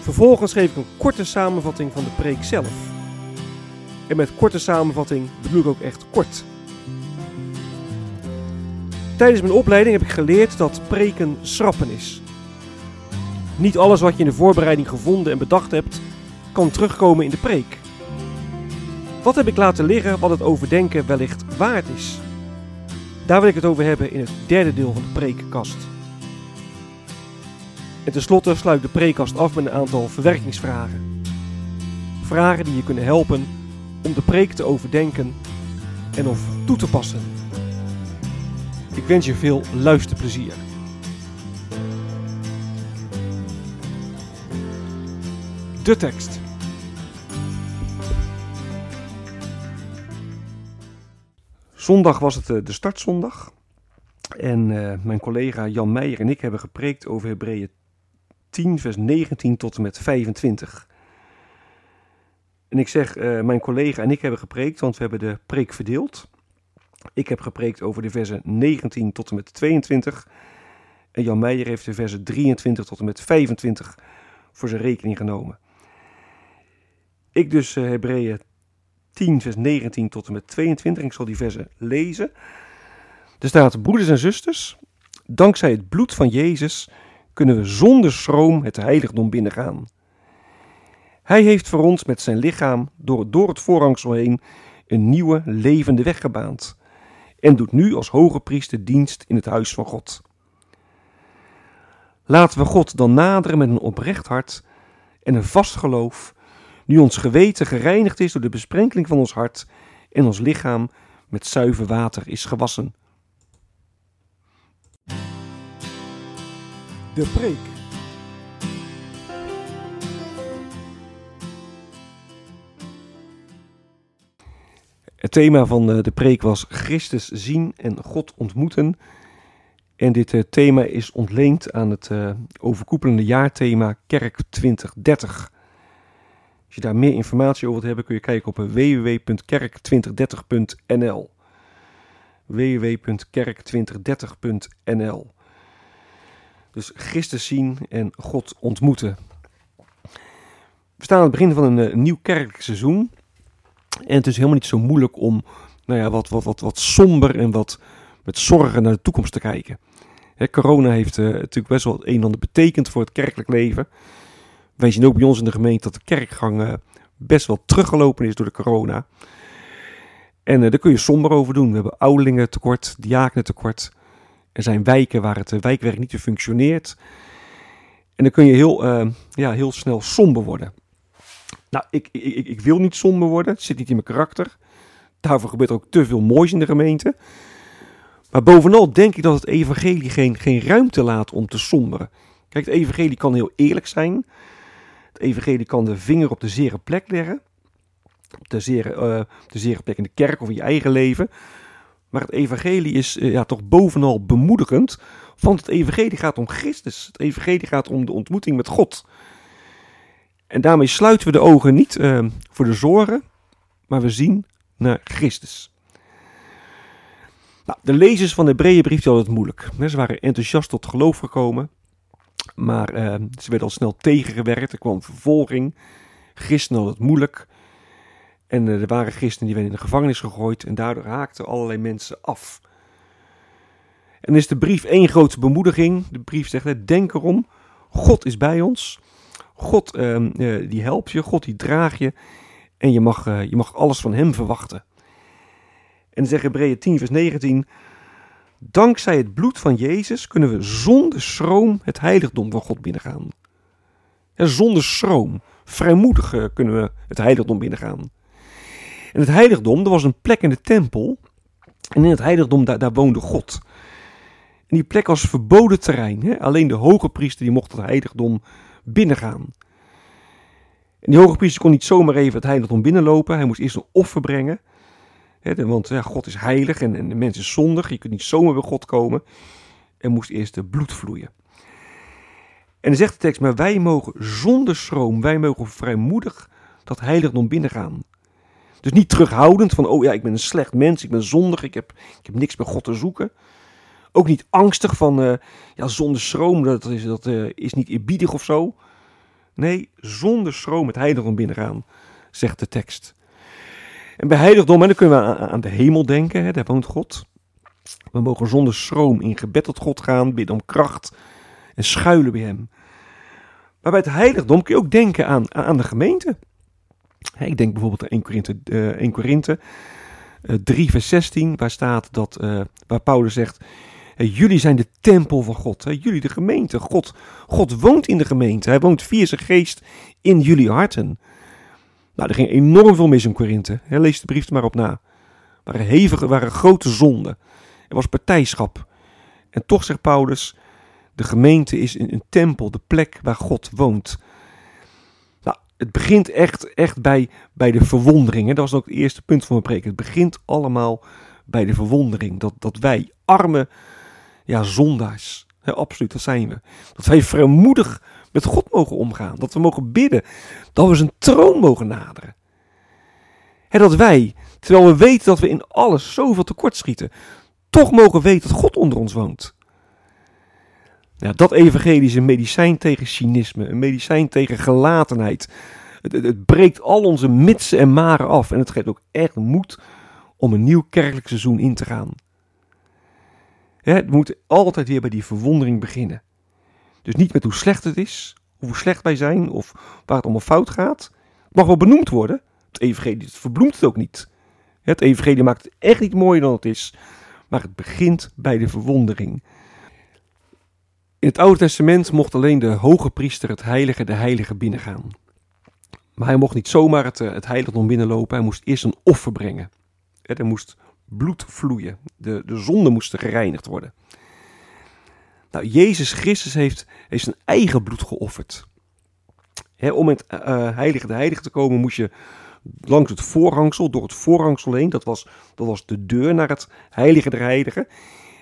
Vervolgens geef ik een korte samenvatting van de preek zelf. En met korte samenvatting bedoel ik ook echt kort. Tijdens mijn opleiding heb ik geleerd dat preken schrappen is. Niet alles wat je in de voorbereiding gevonden en bedacht hebt, kan terugkomen in de preek. Wat heb ik laten liggen wat het overdenken wellicht waard is? Daar wil ik het over hebben in het derde deel van de preekkast. En tenslotte sluit de preekkast af met een aantal verwerkingsvragen. Vragen die je kunnen helpen om de preek te overdenken en of toe te passen. Ik wens je veel luisterplezier. De tekst. Zondag was het eh, de startzondag. En eh, mijn collega Jan Meijer en ik hebben gepreekt over Hebreeën 10, vers 19 tot en met 25. En ik zeg, uh, mijn collega en ik hebben gepreekt, want we hebben de preek verdeeld. Ik heb gepreekt over de versen 19 tot en met 22. En Jan Meijer heeft de versen 23 tot en met 25 voor zijn rekening genomen. Ik dus uh, Hebreeën 10, vers 19 tot en met 22. Ik zal die versen lezen. Er staat, broeders en zusters, dankzij het bloed van Jezus kunnen we zonder schroom het heiligdom binnengaan. Hij heeft voor ons met zijn lichaam door, door het voorhangsel heen een nieuwe levende weg gebaand en doet nu als hoge priester dienst in het huis van God. Laten we God dan naderen met een oprecht hart en een vast geloof, nu ons geweten gereinigd is door de besprenkeling van ons hart en ons lichaam met zuiver water is gewassen. De preek. Het thema van eh, de preek was Christus zien en God ontmoeten. En dit eh, thema is ontleend aan het uh, overkoepelende jaarthema Kerk 2030. Als je daar meer informatie over wilt hebben, kun je kijken op www.kerk2030.nl. www.kerk2030.nl. Dus Christus zien en God ontmoeten. We staan aan het begin van een, een nieuw kerkelijk seizoen. En het is helemaal niet zo moeilijk om nou ja, wat, wat, wat, wat somber en wat met zorgen naar de toekomst te kijken. corona heeft uh, natuurlijk best wel het een en ander betekend voor het kerkelijk leven. Wij zien ook bij ons in de gemeente dat de kerkgang uh, best wel teruggelopen is door de corona. En daar kun je somber over doen. We hebben ouderlingen tekort, diakenen tekort. Er zijn wijken waar het wijkwerk niet meer functioneert. En dan kun je heel, ja, heel snel somber worden. Nou, ik, ik, ik wil niet somber worden. Het zit niet in mijn karakter. Daarvoor gebeurt er ook te veel moois in de gemeente. Maar bovenal denk ik dat het evangelie geen, geen ruimte laat om te somberen. Kijk, het evangelie kan heel eerlijk zijn. Het evangelie kan de vinger op de zere plek leggen. Op de zere, uh, de zere plek in de kerk of in je eigen leven. Maar het evangelie is uh, ja, toch bovenal bemoedigend. Want het evangelie gaat om Christus. Het evangelie gaat om de ontmoeting met God. En daarmee sluiten we de ogen niet uh, voor de zorgen, maar we zien naar Christus. Nou, de lezers van de Hebreeënbrief hadden het moeilijk. Ze waren enthousiast tot geloof gekomen, maar uh, ze werden al snel tegengewerkt. Er kwam vervolging. Christenen hadden het moeilijk. En uh, er waren christenen die werden in de gevangenis gegooid en daardoor haakten allerlei mensen af. En is de brief één grote bemoediging. De brief zegt, denk erom, God is bij ons. God uh, uh, die helpt je, God die draagt je en je mag, uh, je mag alles van hem verwachten. En zegt Hebreeën 10 vers 19, dankzij het bloed van Jezus kunnen we zonder schroom het heiligdom van God binnengaan. Ja, zonder schroom, vrijmoedig eh, kunnen we het heiligdom binnengaan. En het heiligdom, er was een plek in de tempel en in het heiligdom daar, daar woonde God. En die plek was verboden terrein. Hè? Alleen de hoge priester die mocht het heiligdom binnengaan. En die hoge priester kon niet zomaar even het heiligdom binnenlopen. Hij moest eerst een offer brengen. Hè, want ja, God is heilig en, de mens is zondig. Je kunt niet zomaar bij God komen. Er moest eerst de bloed vloeien. En dan zegt de tekst, maar wij mogen zonder schroom, wij mogen vrijmoedig dat heiligdom binnengaan. Dus niet terughoudend van, oh ja, ik ben een slecht mens, ik ben zondig, ik heb, ik heb niks bij God te zoeken. Ook niet angstig van, uh, ja, zonder schroom, dat, is, dat uh, is niet eerbiedig of zo. Nee, zonder schroom het heiligdom binnengaan, zegt de tekst. En bij heiligdom, en dan kunnen we aan, de hemel denken, hè, daar woont God. We mogen zonder schroom in gebed tot God gaan, bidden om kracht en schuilen bij Hem. Maar bij het heiligdom kun je ook denken aan, aan de gemeente. Ik denk bijvoorbeeld aan 1 Korinthe, uh, 1 Korinthe uh, 3 vers 16, waar staat dat, uh, waar Paulus zegt, jullie zijn de tempel van God, hè? jullie de gemeente. God, God woont in de gemeente, hij woont via zijn geest in jullie harten. Nou, er ging enorm veel mis in Korinthe, lees de brief er maar op na. Waren hevige, waren grote zonden. Er was partijschap. En toch zegt Paulus, de gemeente is een tempel, de plek waar God woont het begint echt, echt bij, bij de verwondering. Hè? Dat was ook het eerste punt van mijn preek. Het begint allemaal bij de verwondering. Dat, dat wij, arme ja, zondaars, hè, absoluut, dat zijn we. Dat wij vrijmoedig met God mogen omgaan. Dat we mogen bidden. Dat we zijn troon mogen naderen. Hè, dat wij, terwijl we weten dat we in alles zoveel tekort schieten, toch mogen weten dat God onder ons woont. Ja, dat evangelie is een medicijn tegen cynisme, een medicijn tegen gelatenheid. Het, het, breekt al onze mitsen en maren af en het geeft ook echt moed om een nieuw kerkelijk seizoen in te gaan. Het moet altijd weer bij die verwondering beginnen. Dus niet met hoe slecht het is, hoe slecht wij zijn, of waar het allemaal fout gaat. Het mag wel benoemd worden. Het evangelie verbloemt het ook niet. Het evangelie maakt het echt niet mooier dan het is, maar het begint bij de verwondering. In het Oude Testament mocht alleen de hoge priester het heilige de heilige binnengaan. Maar hij mocht niet zomaar het, eh, het heiligdom binnenlopen, hij moest eerst een offer brengen. Er moest bloed vloeien, de, de zonde moesten gereinigd worden. Nou, Jezus Christus heeft, heeft zijn eigen bloed geofferd. om het uh, heilige de heilige te komen moest je langs het voorhangsel, door het voorhangsel heen. Dat was, dat was de deur naar het heilige de heilige.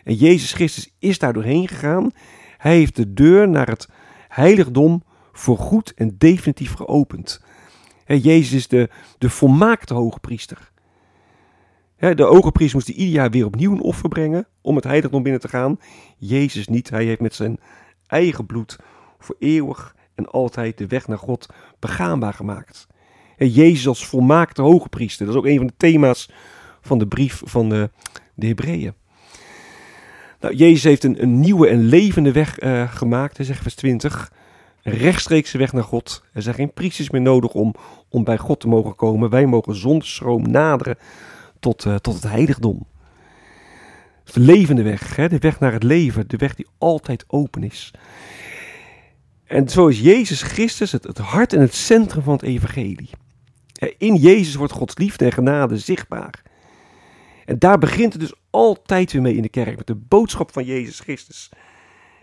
En Jezus Christus is daar doorheen gegaan hij heeft de deur naar het heiligdom voorgoed en definitief geopend. Jezus is de, de volmaakte hoge priester. De hoge priester moest ieder jaar weer opnieuw een offer brengen om het heiligdom binnen te gaan. Jezus niet. Hij heeft met zijn eigen bloed voor eeuwig en altijd de weg naar God begaanbaar gemaakt. Jezus als volmaakte hoge priester. Dat is ook een van de thema's van de brief van de, de Hebreeën. Nou, Jezus heeft een, een nieuwe en levende weg uh, gemaakt, zegt vers 20. Een rechtstreekse weg naar God. Er zijn geen priesters meer nodig om, om bij God te mogen komen. Wij mogen zonder schroom naderen tot, uh, tot het heiligdom. De levende weg, hè? de weg naar het leven, de weg die altijd open is. En zo is Jezus Christus het, het hart en het centrum van het evangelie. In Jezus wordt Gods liefde en genade zichtbaar. En daar begint het dus altijd weer mee in de kerk, met de boodschap van Jezus Christus.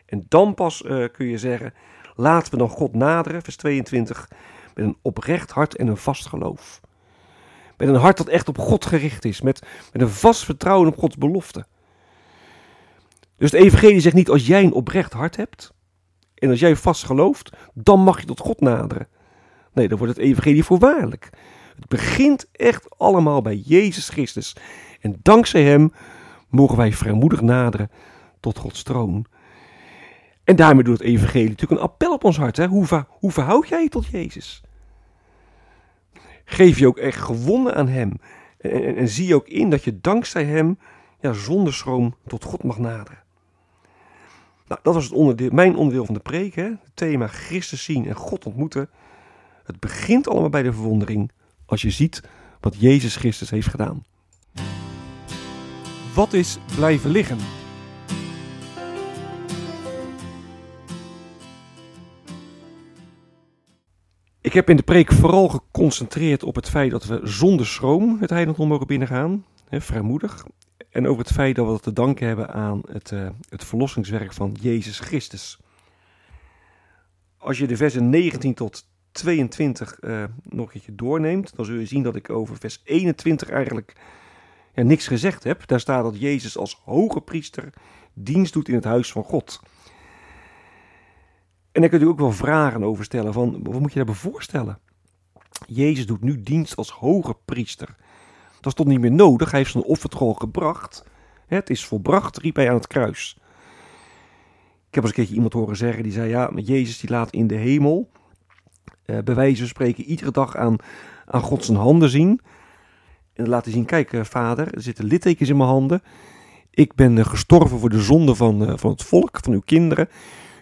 En dan pas uh, kun je zeggen, laten we dan God naderen, vers 22, met een oprecht hart en een vast geloof. Met een hart dat echt op God gericht is, met, met een vast vertrouwen op Gods belofte. Dus het evangelie zegt niet als jij een oprecht hart hebt en als jij vast gelooft, dan mag je tot God naderen. Nee, dan wordt het evangelie voorwaardelijk. Het begint echt allemaal bij Jezus Christus. En dankzij Hem mogen wij vrijmoedig naderen tot Gods troon. En daarmee doet het evangelie natuurlijk een appel op ons hart. Hè? Hoe, hoe verhoud jij je tot Jezus? Geef je ook echt gewonnen aan Hem. En, zie je ook in dat je dankzij Hem ja, zonder schroom tot God mag naderen. Nou, dat was het onderdeel, mijn onderdeel van de preek. Hè? Het thema Christus zien en God ontmoeten. Het begint allemaal bij de verwondering als je ziet wat Jezus Christus heeft gedaan. Wat is blijven liggen? Ik heb in de preek vooral geconcentreerd op het feit dat we zonder schroom het heiligdom mogen binnengaan, hè, vrijmoedig. En over het feit dat we dat te danken hebben aan het, uh, het verlossingswerk van Jezus Christus. Als je de versen 19 tot 22 uh, nog een keertje doorneemt, dan zul je zien dat ik over vers 21 eigenlijk ja, niks gezegd heb. Daar staat dat Jezus als hoge priester dienst doet in het huis van God. En daar kun je ook wel vragen over stellen van, wat moet je daarbij voorstellen? Jezus doet nu dienst als hoge priester. Dat is toch niet meer nodig, hij heeft zijn offertrol gebracht. Het is volbracht, riep hij aan het kruis. Ik heb eens een keertje iemand horen zeggen, die zei, ja, Jezus die laat in de hemel, uh, bij wijze van spreken, iedere dag aan, aan God zijn handen zien. En hij zien, kijk uh, vader, er zitten littekens in mijn handen. Ik ben uh, gestorven voor de zonde van, van het volk, van uw kinderen.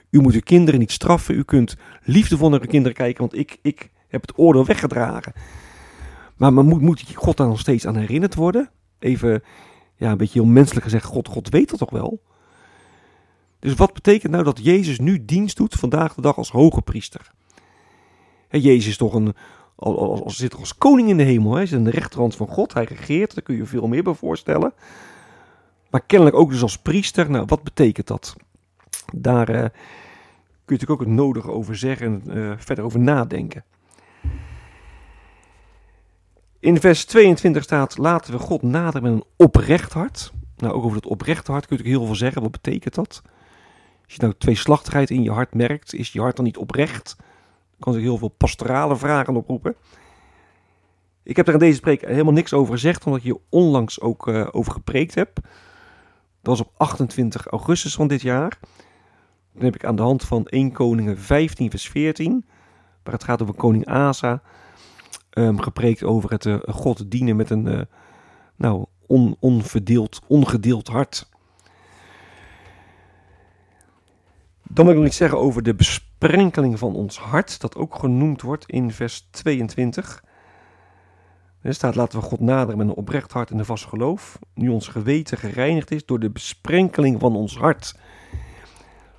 U moet uw kinderen niet straffen. U kunt liefdevol naar uw kinderen kijken, want ik, ik heb het oordeel weggedragen. Maar, maar moet, moet God daar nog steeds aan herinnerd worden? Even, ja, een beetje heel menselijk gezegd, God, God weet dat toch wel? Dus wat betekent nou dat Jezus nu dienst doet vandaag de dag als hoge priester? He, Jezus is toch een, als, zit er als koning in de hemel. Hij is aan de rechterhand van God. Hij regeert. Daar kun je veel meer bij voorstellen. Maar kennelijk ook dus als priester. Nou, wat betekent dat? Daar uh, kun je natuurlijk ook het nodige over zeggen en uh, verder over nadenken. In vers 22 staat: Laten we God naderen met een oprecht hart. Nou, ook over dat oprechte hart kun je natuurlijk heel veel zeggen. Wat betekent dat? Als je nou tweeslachtigheid in je hart merkt, is je hart dan niet oprecht? Kan zich heel veel pastorale vragen oproepen. Ik heb er in deze spreek helemaal niks over gezegd, omdat ik hier onlangs ook uh, over gepreekt heb. Dat was op 28 augustus van dit jaar. Dan heb ik aan de hand van 1 Koningen 15 vers 14, waar het gaat over koning Asa, um, gepreekt over het uh, God dienen met een uh, nou, on, onverdeeld, ongedeeld hart. Dan wil ik nog iets zeggen over de besprenkeling van ons hart, dat ook genoemd wordt in vers 22. Er staat, laten we God naderen met een oprecht hart en een vast geloof, nu ons geweten gereinigd is door de besprenkeling van ons hart.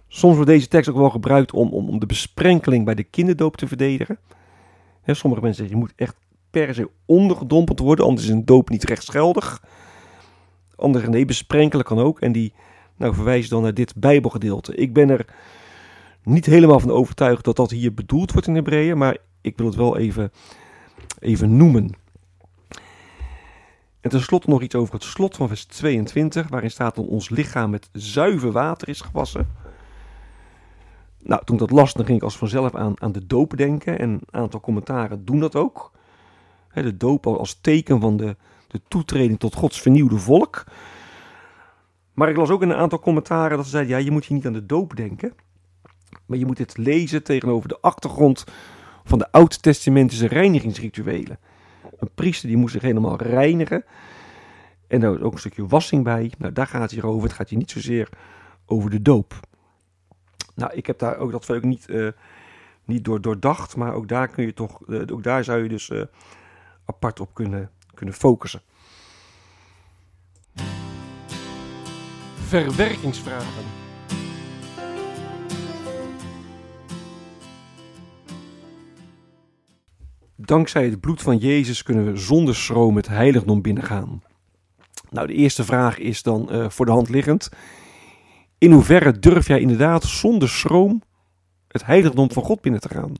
Soms wordt deze tekst ook wel gebruikt om, om, om de besprenkeling bij de kinderdoop te verdedigen. sommige mensen zeggen, je moet echt per se ondergedompeld worden, anders is een doop niet rechtsgeldig. Anderen, nee, besprenkelen kan ook. En die nou, verwijzen dan naar dit Bijbelgedeelte. Ik ben er niet helemaal van overtuigd dat dat hier bedoeld wordt in Hebreeën, maar ik wil het wel even, even noemen. En tenslotte nog iets over het slot van vers 22, waarin staat dat ons lichaam met zuiver water is gewassen. Nou, toen ik dat las, dan ging ik als vanzelf aan, aan de doop denken. En een aantal commentaren doen dat ook. de doop als teken van de, de toetreding tot Gods vernieuwde volk. Maar ik las ook in een aantal commentaren dat ze zeiden: ja, je moet hier niet aan de doop denken. Maar je moet dit lezen tegenover de achtergrond van de oud-testamentische reinigingsrituelen. Een priester die moest zich helemaal reinigen. En daar is ook een stukje wassing bij. Nou, daar gaat het hier over. Het gaat hier niet zozeer over de doop. Nou, ik heb daar ook dat ook niet, uh, niet door, doordacht. Maar ook daar, kun je toch, uh, ook daar zou je dus uh, apart op kunnen, kunnen focussen. Verwerkingsvragen. Dankzij het bloed van Jezus kunnen we zonder schroom het heiligdom binnengaan. Nou, de eerste vraag is dan uh, voor de hand liggend. In hoeverre durf jij inderdaad zonder schroom het heiligdom van God binnen te gaan?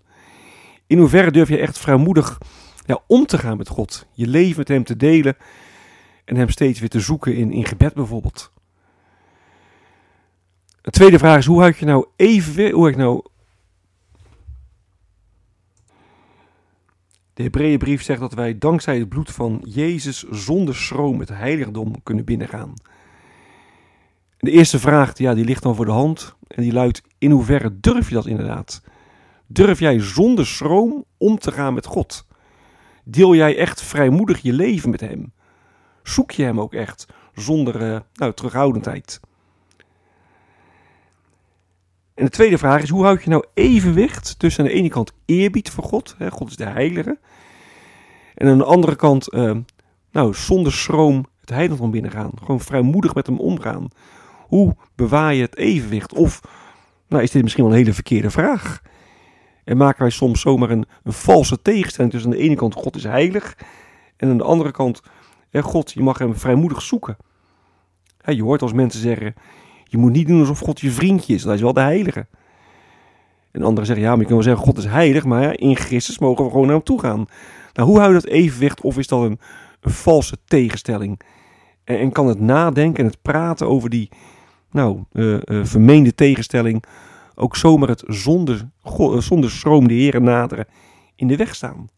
In hoeverre durf je echt vrijmoedig ja, om te gaan met God? Je leven met Hem te delen en Hem steeds weer te zoeken in, in gebed bijvoorbeeld. De tweede vraag is, hoe houd je nou even, hoe ik nou De Hebreeënbrief zegt dat wij dankzij het bloed van Jezus zonder schroom het heiligdom kunnen binnengaan. De eerste vraag ja, die ligt dan voor de hand en die luidt: in hoeverre durf je dat inderdaad? Durf jij zonder schroom om te gaan met God? Deel jij echt vrijmoedig je leven met Hem? Zoek je Hem ook echt zonder uh, nou, terughoudendheid? En de tweede vraag is, hoe houd je nou evenwicht tussen aan de ene kant eerbied voor God, hè, God is de heilige, en aan de andere kant, uh, nou, zonder schroom het heiligdom binnengaan, gewoon vrijmoedig met hem omgaan. Hoe bewaar je het evenwicht? Of, nou, is dit misschien wel een hele verkeerde vraag? En maken wij soms zomaar een, een valse tegenstelling tussen aan de ene kant God is heilig, en aan de andere kant, hè, God, je mag hem vrijmoedig zoeken. Hè, je hoort als mensen zeggen, je moet niet doen alsof God je vriendje is. Dat is wel de heilige. En anderen zeggen, ja, maar je kan wel zeggen, God is heilig, maar ja, in Christus mogen we gewoon naar hem toe gaan. Nou, hoe hou je dat evenwicht of is dat een, een valse tegenstelling? En, kan het nadenken en het praten over die nou, uh, vermeende tegenstelling ook zomaar het zonder, zonder schroom de heren naderen in de weg staan?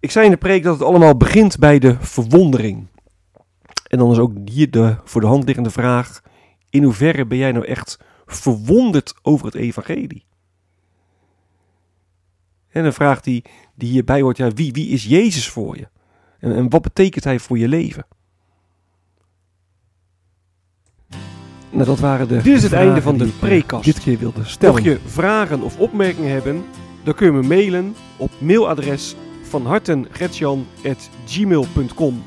Ik zei in de preek dat het allemaal begint bij de verwondering. En dan is ook hier de voor de hand liggende vraag: in hoeverre ben jij nou echt verwonderd over het evangelie? En een vraag die, die hierbij hoort: ja, wie, wie is Jezus voor je? En, en wat betekent hij voor je leven? Nou, dat waren de. Dit is het einde van de preekkast. Dit keer wilde stellen. Mocht je vragen of opmerkingen hebben, dan kun je me mailen op mailadres van hartengretjan.gmail.com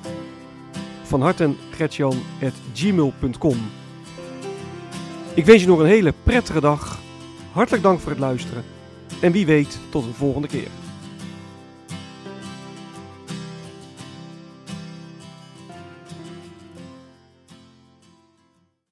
van Ik wens je nog een hele prettige dag. Hartelijk dank voor het luisteren. En wie weet, tot een volgende keer.